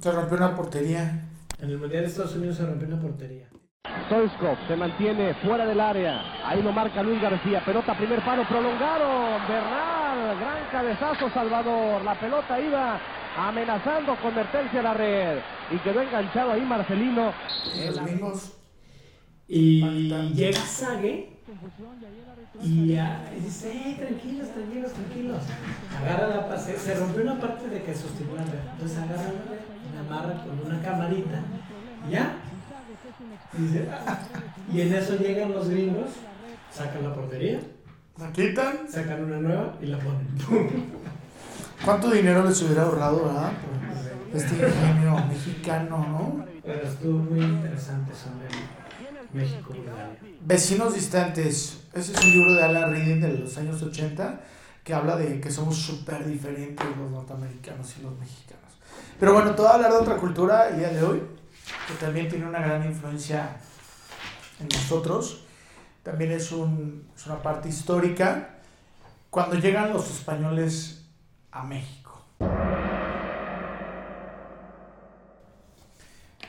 Se rompió una portería. En el Mundial de Estados Unidos se rompió una portería. Stoichkov se mantiene fuera del área. Ahí lo marca Luis García. Pelota, primer palo prolongado. Bernal, gran cabezazo Salvador. La pelota iba amenazando con meterse a la red. Y quedó enganchado ahí Marcelino. Los mismos. Y llega Sague y ya, y dice, "Eh, tranquilos, tranquilos, tranquilos. Agarra la pase, se rompió una parte de que sostuvo la red. Entonces agarra la red, la amarra con una camarita, y ya. Y, dice, "Ah". y en eso llegan los gringos, sacan la portería, La quitan. sacan una nueva y la ponen. ¿Cuánto dinero les hubiera ahorrado, verdad? Por este ingenio mexicano, ¿no? Pero estuvo muy interesante sobre México. Vecinos distantes. Ese es un libro de Alan Reading de los años 80 que habla de que somos súper diferentes los norteamericanos y los mexicanos. Pero bueno, a hablar de otra cultura el día de hoy, que también tiene una gran influencia en nosotros. También es, un, es una parte histórica. Cuando llegan los españoles a México.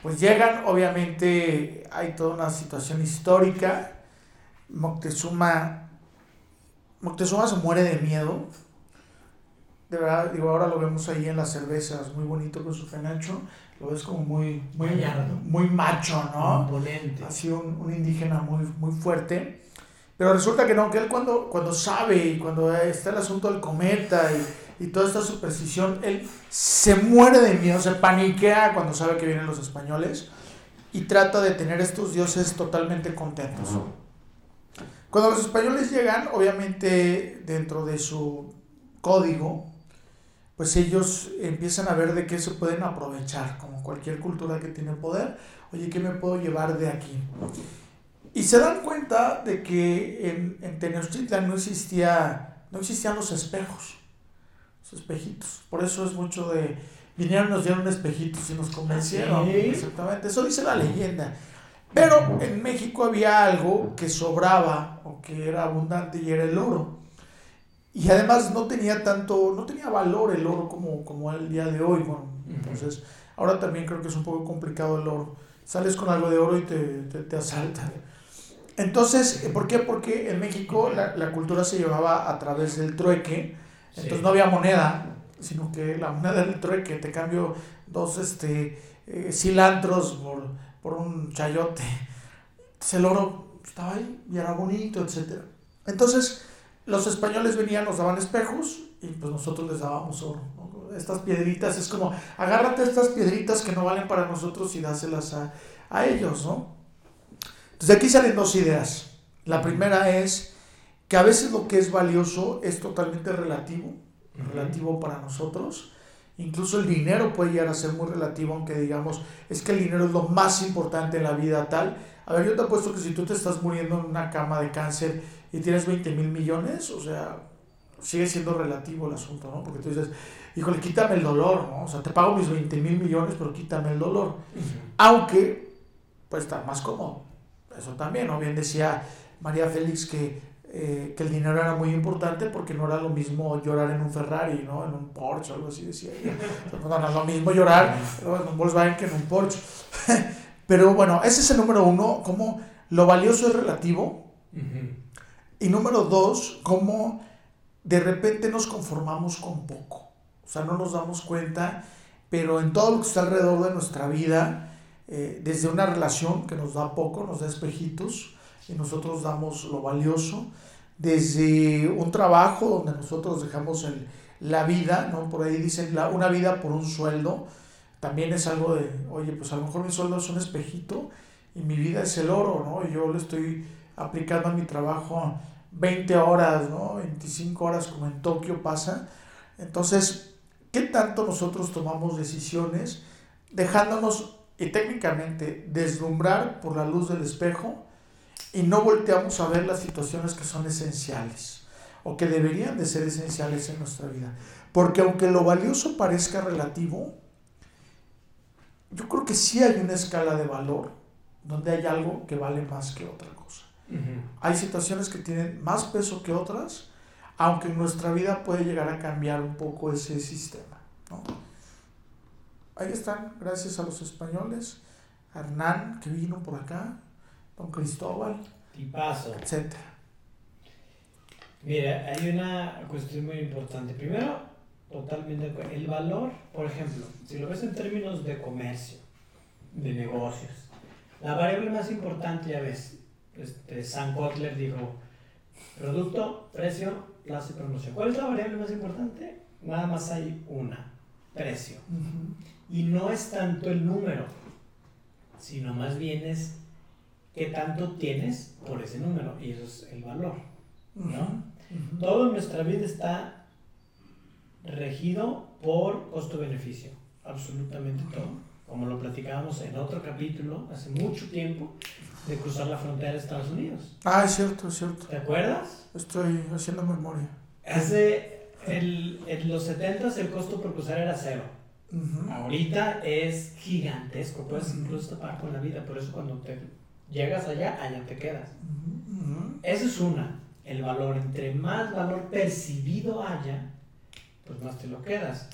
Pues llegan, obviamente hay toda una situación histórica. Moctezuma, Moctezuma se muere de miedo. De verdad, digo, ahora lo vemos ahí en las cervezas, muy bonito con su penacho. Lo ves como muy, muy, Gallardo. muy macho, ¿no? Imponente. Así un, un indígena muy, muy fuerte. Pero resulta que no, que él cuando, cuando sabe y cuando está el asunto del cometa y, y toda esta superstición, él se muere de miedo, se paniquea cuando sabe que vienen los españoles y trata de tener estos dioses totalmente contentos. Cuando los españoles llegan, obviamente dentro de su código, pues ellos empiezan a ver de qué se pueden aprovechar, como cualquier cultura que tiene poder. Oye, ¿qué me puedo llevar de aquí? Y se dan cuenta de que en, en Tenochtitlan no existía, no existían los espejos, los espejitos. Por eso es mucho de, vinieron, nos dieron espejitos y nos convencieron. ¿Sí? Exactamente, eso dice la leyenda. Pero en México había algo que sobraba o que era abundante y era el oro. Y además no tenía tanto, no tenía valor el oro como, como el día de hoy. Bueno, entonces, ahora también creo que es un poco complicado el oro. Sales con algo de oro y te, te, te asaltan. Entonces, ¿por qué? Porque en México la, la cultura se llevaba a través del trueque. Entonces no había moneda, sino que la moneda era el trueque. Te cambio dos este, eh, cilantros por, por un chayote. Entonces el oro estaba ahí y era bonito, etc. Entonces los españoles venían, nos daban espejos y pues nosotros les dábamos oro. Estas piedritas es como, agárrate estas piedritas que no valen para nosotros y dáselas a, a ellos, ¿no? Entonces aquí salen dos ideas. La primera es que a veces lo que es valioso es totalmente relativo, relativo para nosotros. Incluso el dinero puede llegar a ser muy relativo, aunque digamos, es que el dinero es lo más importante en la vida tal. A ver, yo te apuesto que si tú te estás muriendo en una cama de cáncer y tienes 20 mil millones, o sea, sigue siendo relativo el asunto, ¿no? Porque tú dices, híjole, quítame el dolor, ¿no? O sea, te pago mis 20 mil millones, pero quítame el dolor. Aunque, pues está más cómodo. Eso también, ¿no? Bien decía María Félix que, eh, que el dinero era muy importante porque no era lo mismo llorar en un Ferrari, ¿no? En un Porsche, algo así decía ella. No, no es lo mismo llorar en un Volkswagen que en un Porsche. Pero bueno, ese es el número uno, como lo valioso es relativo. Y número dos, cómo de repente nos conformamos con poco. O sea, no nos damos cuenta, pero en todo lo que está alrededor de nuestra vida, eh, desde una relación que nos da poco, nos da espejitos, y nosotros damos lo valioso, desde un trabajo donde nosotros dejamos el, la vida, ¿no? Por ahí dicen la, una vida por un sueldo, también es algo de, oye, pues a lo mejor mi sueldo es un espejito y mi vida es el oro, ¿no? Y yo lo estoy aplicando a mi trabajo 20 horas, ¿no? 25 horas como en Tokio pasa. Entonces, ¿qué tanto nosotros tomamos decisiones dejándonos y técnicamente deslumbrar por la luz del espejo y no volteamos a ver las situaciones que son esenciales o que deberían de ser esenciales en nuestra vida? Porque aunque lo valioso parezca relativo, yo creo que sí hay una escala de valor donde hay algo que vale más que otra cosa. Hay situaciones que tienen más peso que otras, aunque en nuestra vida puede llegar a cambiar un poco ese sistema. ¿no? ahí están, gracias a los españoles, a Hernán, que vino por acá, don Cristóbal, Tipazo. etc. Mira, hay una cuestión muy importante. Primero, totalmente. El valor, por ejemplo, si lo ves en términos de comercio, de negocios, la variable más importante, ya ves, este, Sam Kotler dijo, producto, precio, plazo y promoción. ¿Cuál es la variable más importante? Nada más hay una, precio. Y no es tanto el número, sino más bien es qué tanto tienes por ese número, y eso es el valor, ¿no? Ujú. Todo en nuestra vida está regido por costo-beneficio, absolutamente todo. Como lo platicábamos en otro capítulo hace mucho tiempo de cruzar la frontera de Estados Unidos. Ah, es cierto, es cierto. ¿Te acuerdas? Estoy haciendo memoria. Hace el, en los 70 el costo por cruzar era cero. Ahorita es gigantesco, puedes incluso pagar con la vida, por eso cuando te llegas allá, allá te quedas. Esa es una, el valor. Entre más valor percibido haya, pues más te lo quedas.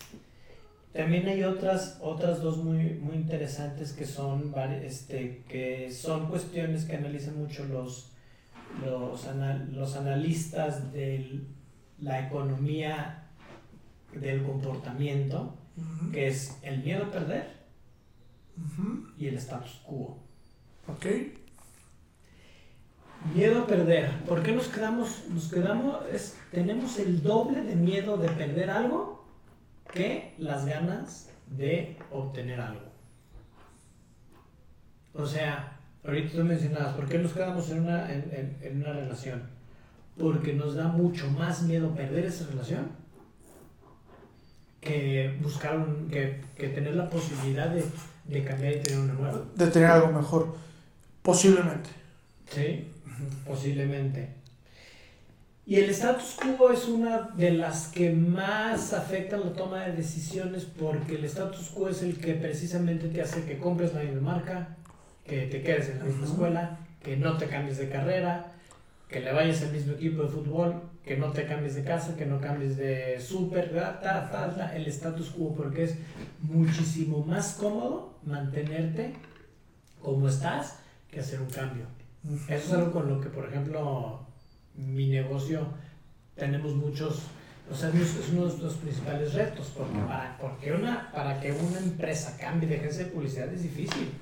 También hay otras, otras dos muy, muy interesantes que son, este, que son cuestiones que analizan mucho los, los, ana- los analistas de la economía del comportamiento, que es el miedo a perder y el status quo. Ok. Miedo a perder. ¿Por qué nos quedamos? Nos quedamos, es, tenemos el doble de miedo de perder algo que las ganas de obtener algo. O sea, ahorita tú mencionabas, ¿por qué nos quedamos en una, en, en- una relación? Porque nos da mucho más miedo perder esa relación que buscar un, que, que tener la posibilidad de, de cambiar y tener una nueva. De tener algo mejor. Posiblemente. Sí, posiblemente. Y el status quo es una de las que más afecta la toma de decisiones porque el status quo es el que precisamente te hace que compres la misma marca, que te quedes en la misma escuela, que no te cambies de carrera, que le vayas al mismo equipo de fútbol, que no te cambies de casa, que no cambies de súper, el status quo porque es muchísimo más cómodo mantenerte como estás que hacer un cambio. Eso es algo con lo que, por ejemplo, mi negocio tenemos muchos, o sea, es uno de los principales retos, porque para, porque una, para que una empresa cambie de agencia de publicidad es difícil,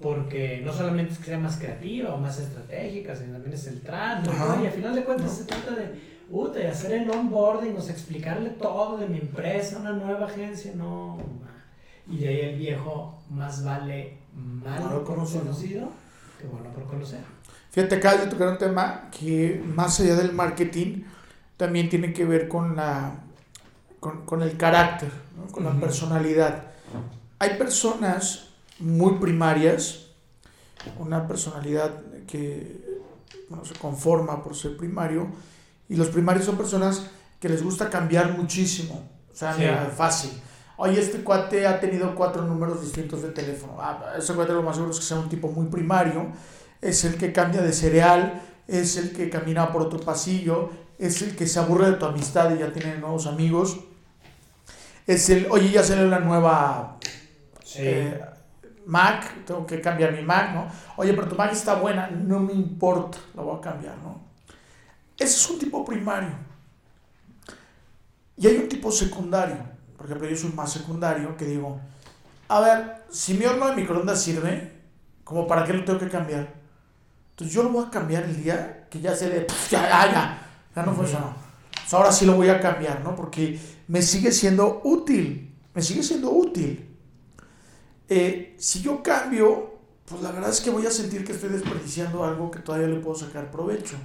porque no solamente es que sea más creativa o más estratégica, sino también es el trato, y al final de cuentas se trata de, puta, de hacer el onboarding, o sea, explicarle todo de mi empresa, una nueva agencia, no, y de ahí el viejo más vale por conocido. Que bueno por conocer. Fíjate, acá de tocar un tema que más allá del marketing también tiene que ver con la con, con el carácter, ¿no? con la personalidad. Hay personas muy primarias, una personalidad que bueno, se conforma por ser primario, y los primarios son personas que les gusta cambiar muchísimo. O sea, Sí. fácil. Oye, este cuate ha tenido cuatro números distintos de teléfono. Ah, ese cuate lo más seguro es que sea un tipo muy primario. Es el que cambia de cereal, es el que camina por otro pasillo, es el que se aburre de tu amistad y ya tiene nuevos amigos. Es el, oye, ya salió la nueva eh, Mac, tengo que cambiar mi Mac, ¿no? Oye, pero tu Mac está buena, no me importa, la voy a cambiar, ¿no? Ese es un tipo primario. Y hay un tipo secundario. Por ejemplo, yo soy más secundario que digo, a ver, si mi horno de microondas sirve, como para qué lo tengo que cambiar. Entonces yo lo voy a cambiar el día que ya se le, ya, ya, ya, ya no funcionó. Pues ahora sí lo voy a cambiar, ¿no? Porque me sigue siendo útil, me sigue siendo útil. Eh, si yo cambio, pues la verdad es que voy a sentir que estoy desperdiciando algo que todavía le puedo sacar provecho.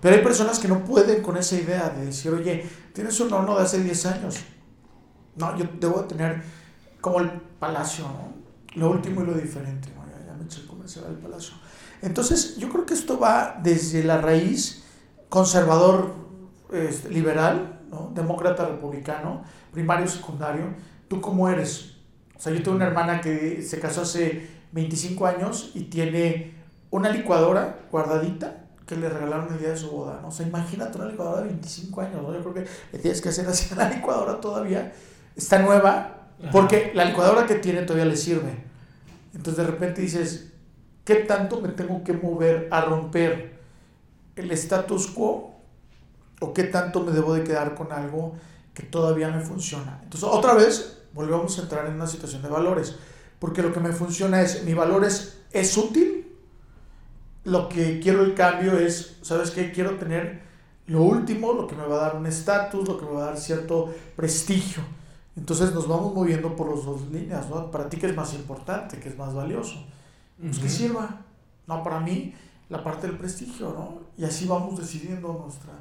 Pero hay personas que no pueden con esa idea de decir, oye, tienes un horno de hace 10 años. No, yo debo tener como el palacio, ¿no? Lo último y lo diferente. ¿no? Ya, me eché el comercial del palacio. Entonces, yo creo que esto va desde la raíz conservador este, liberal, demócrata republicano, primario, secundario. ¿Tú cómo eres? O sea, yo tengo una hermana que se casó hace 25 años y tiene una licuadora guardadita que le regalaron el día de su boda, ¿no? O sea, imagínate una licuadora de 25 años, ¿no? Yo creo que le tienes que hacer así a la licuadora todavía. Está nueva, Porque la licuadora que tiene todavía le sirve. Entonces de repente dices, ¿qué tanto me tengo que mover a romper el status quo? ¿O qué tanto me debo de quedar con algo que todavía me funciona? Entonces otra vez volvemos a entrar en una situación de valores. Porque lo que me funciona es, mi valor es, es útil. Lo que quiero el cambio es, ¿sabes qué? Quiero tener lo último, lo que me va a dar un estatus, lo que me va a dar cierto prestigio. Entonces nos vamos moviendo por las dos líneas, ¿no? Para ti, ¿qué es más importante? ¿Qué es más valioso? Pues que sirva. No, para mí, la parte del prestigio, ¿no? Y así vamos decidiendo nuestra,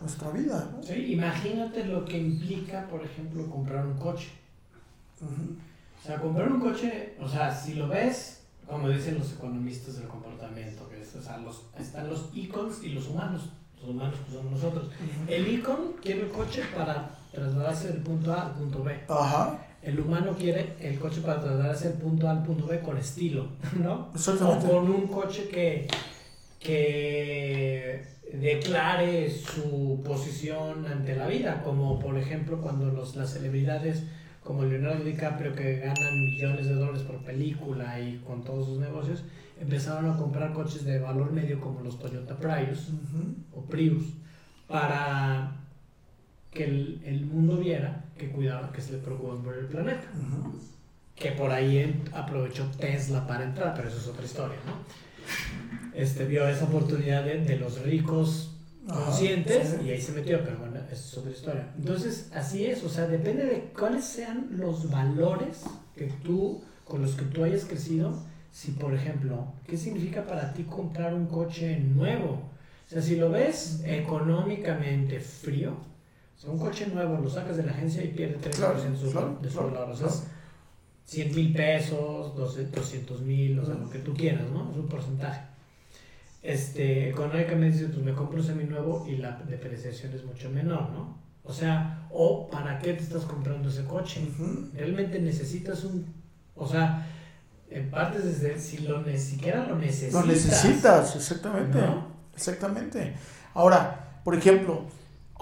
nuestra vida, ¿no? Sí, imagínate lo que implica, por ejemplo, comprar un coche. O sea, comprar un coche, o sea, si lo ves, como dicen los economistas del comportamiento, que es, o sea, los, están los icons y los humanos. Los humanos pues somos nosotros. El icon quiere el coche para trasladarse del punto A al punto B. Ajá. El humano quiere el coche para trasladarse del punto A al punto B con estilo, ¿no? Exactamente. O con un coche que, que declare su posición ante la vida, como por ejemplo cuando los, las celebridades como Leonardo DiCaprio que ganan millones de dólares por película y con todos sus negocios, empezaron a comprar coches de valor medio como los Toyota Prius o Prius para que el, el, mundo viera que cuidaba, que se le preocupaban por el planeta. Que por ahí aprovechó Tesla para entrar, pero eso es otra historia, ¿no? Este, vio esa oportunidad de, de los ricos conscientes y ahí se metió, pero bueno, es otra historia. Entonces, así es, o sea, depende de cuáles sean los valores que tú, con los que tú hayas crecido. Si, por ejemplo, ¿qué significa para ti comprar un coche nuevo? O sea, si lo ves económicamente frío, sea, un coche nuevo lo sacas de la agencia y pierde 3% claro, de su, claro, de su valor. O sea, 100 mil pesos, 200 mil, o sea, lo que tú quieras, ¿no? Es un porcentaje este, económicamente dices, pues me compro un seminuevo y la depreciación es mucho menor, ¿no? O sea, o ¿para qué te estás comprando ese coche? Realmente necesitas un, o sea, en partes desde si lo ni siquiera lo necesitas. Lo necesitas, exactamente. Exactamente. Ahora, por ejemplo,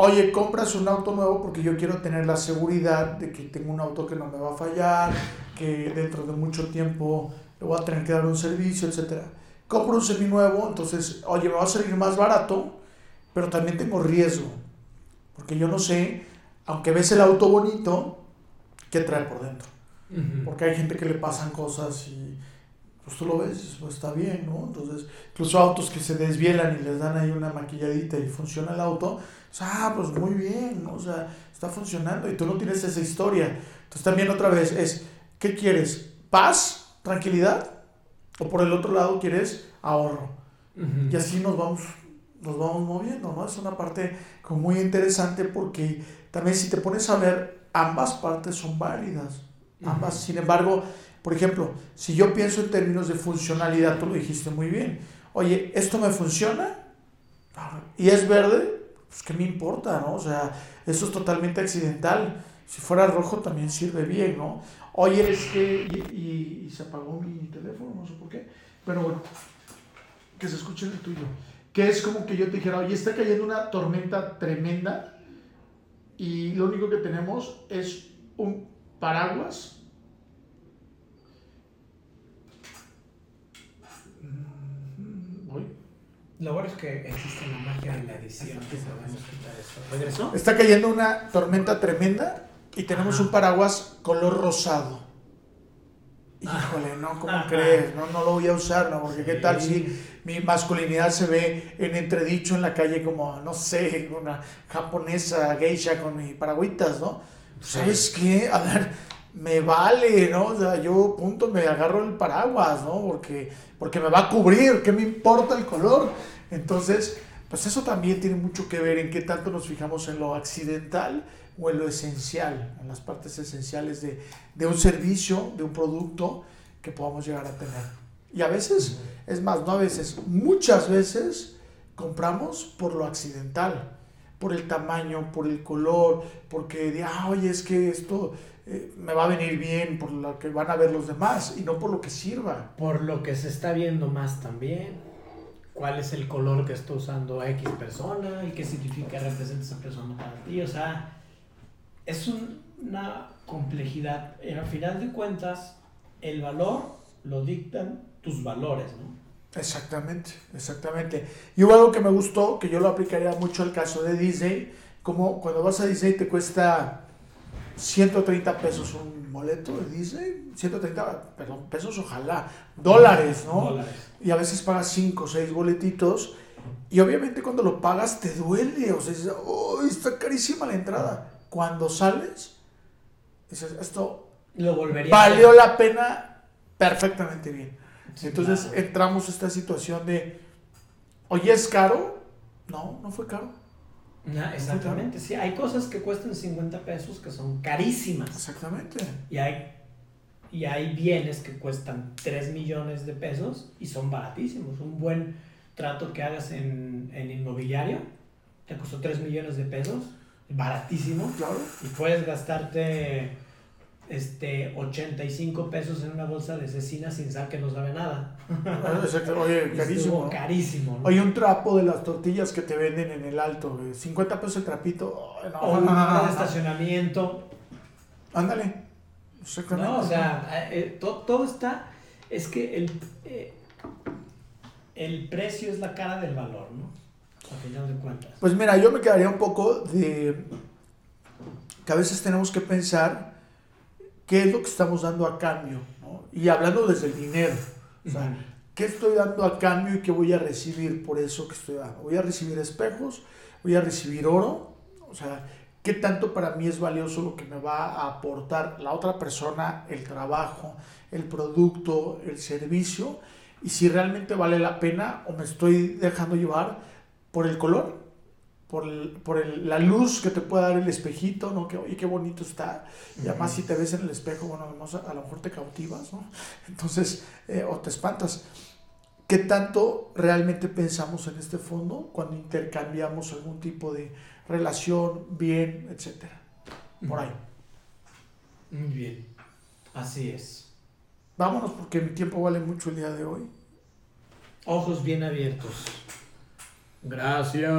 oye, compras un auto nuevo porque yo quiero tener la seguridad de que tengo un auto que no me va a fallar, que dentro de mucho tiempo le voy a tener que dar un servicio, etcétera compro un seminuevo, entonces, oye, me va a salir más barato, pero también tengo riesgo, porque yo no sé, aunque ves el auto bonito, qué trae por dentro. Porque hay gente que le pasan cosas y pues tú lo ves, pues está bien, ¿no? Entonces, incluso autos que se desvielan y les dan ahí una maquilladita y funciona el auto, sea, ah, pues muy bien, ¿no? O sea, está funcionando y tú no tienes esa historia. Entonces también otra vez es, ¿qué quieres? ¿Paz? ¿Tranquilidad? O por el otro lado quieres ahorro. Y así nos vamos, nos vamos moviendo, ¿no? Es una parte como muy interesante porque también si te pones a ver, ambas partes son válidas. Ambas, sin embargo, por ejemplo, si yo pienso en términos de funcionalidad, tú lo dijiste muy bien. Oye, ¿esto me funciona? Y es verde, pues qué me importa, ¿no? O sea, eso es totalmente accidental. Si fuera rojo también sirve bien, ¿no? Oye, es que. Y, y, se apagó mi teléfono, no sé por qué. Pero bueno, que se escuche el tuyo. Que es como que yo te dijera, oye, está cayendo una tormenta tremenda y lo único que tenemos es un paraguas. Lo bueno es que existe la magia de la edición. ¿Regresó? Está cayendo una tormenta tremenda y tenemos un paraguas color rosado. Híjole, no, ¿cómo crees? No, no lo voy a usar, ¿no? Porque qué tal si mi masculinidad se ve en entredicho en la calle como, no sé, una japonesa geisha con mis paragüitas, ¿no? ¿Sabes qué? A ver, me vale, ¿no? O sea, yo, punto, me agarro el paraguas, ¿no? Porque, porque me va a cubrir, ¿qué me importa el color? Entonces, pues eso también tiene mucho que ver en qué tanto nos fijamos en lo accidental o en lo esencial, en las partes esenciales de, de un servicio, de un producto que podamos llegar a tener. Y a veces, es más, no a veces, muchas veces compramos por lo accidental, por el tamaño, por el color, porque de, ah, oye, es que esto eh, me va a venir bien, por lo que van a ver los demás, y no por lo que sirva. Por lo que se está viendo más también. ¿Cuál es el color que está usando X persona y qué significa representa esa persona para ti? O sea, es una complejidad. Al final de cuentas, el valor lo dictan tus valores, ¿no? Exactamente, exactamente. Y hubo algo que me gustó, que yo lo aplicaría mucho al caso de Disney, como cuando vas a Disney te cuesta 130 pesos un boleto de Disney, 130, perdón, pesos ojalá, dólares, ¿no? Dólares. Y a veces pagas 5 o 6 boletitos y obviamente cuando lo pagas te duele, o sea, dices, "Uy, está carísima la entrada. Cuando sales, dices, esto Lo volvería valió a la pena perfectamente bien. Sí, Entonces claro. entramos a esta situación de, oye, ¿es caro? No, no fue caro. Na- exactamente, sí. Hay cosas que cuestan 50 pesos que son carísimas. Exactamente. Y hay, y hay bienes que cuestan 3 millones de pesos y son baratísimos. Un buen trato que hagas en, en inmobiliario te costó 3 millones de pesos, baratísimo. Claro. Y puedes gastarte este, 85 pesos en una bolsa de cecina sin sal que no sabe nada. Exacto. Oye, carísimo. carísimo. ¿no? Oye, un trapo de las tortillas que te venden en el alto, güey, 50 pesos el trapito. Ay, no, o un estacionamiento. Ándale. Exactamente. No, o sea, eh, to- todo está. Es que el, eh, el precio es la cara del valor, ¿no? A final de cuentas. Pues mira, yo me quedaría un poco de que a veces tenemos que pensar qué es lo que estamos dando a cambio, ¿no? Y hablando desde el dinero. O sea. ¿qué estoy dando a cambio y qué voy a recibir por eso que estoy dando? ¿Voy a recibir espejos? ¿Voy a recibir oro? O sea, ¿qué tanto para mí es valioso lo que me va a aportar la otra persona, el trabajo, el producto, el servicio? Y si realmente vale la pena o me estoy dejando llevar por el color, por, el- por el- la luz que te puede dar el espejito, ¿no? Que, oye, qué bonito está. Y además si te ves en el espejo, bueno, además, a, a lo mejor te cautivas, ¿no? Entonces, eh, o te espantas. ¿Qué tanto realmente pensamos en este fondo cuando intercambiamos algún tipo de relación, bien, etcétera? Por ahí. Muy bien. Así es. Vámonos porque mi tiempo vale mucho el día de hoy. Ojos bien abiertos. Gracias.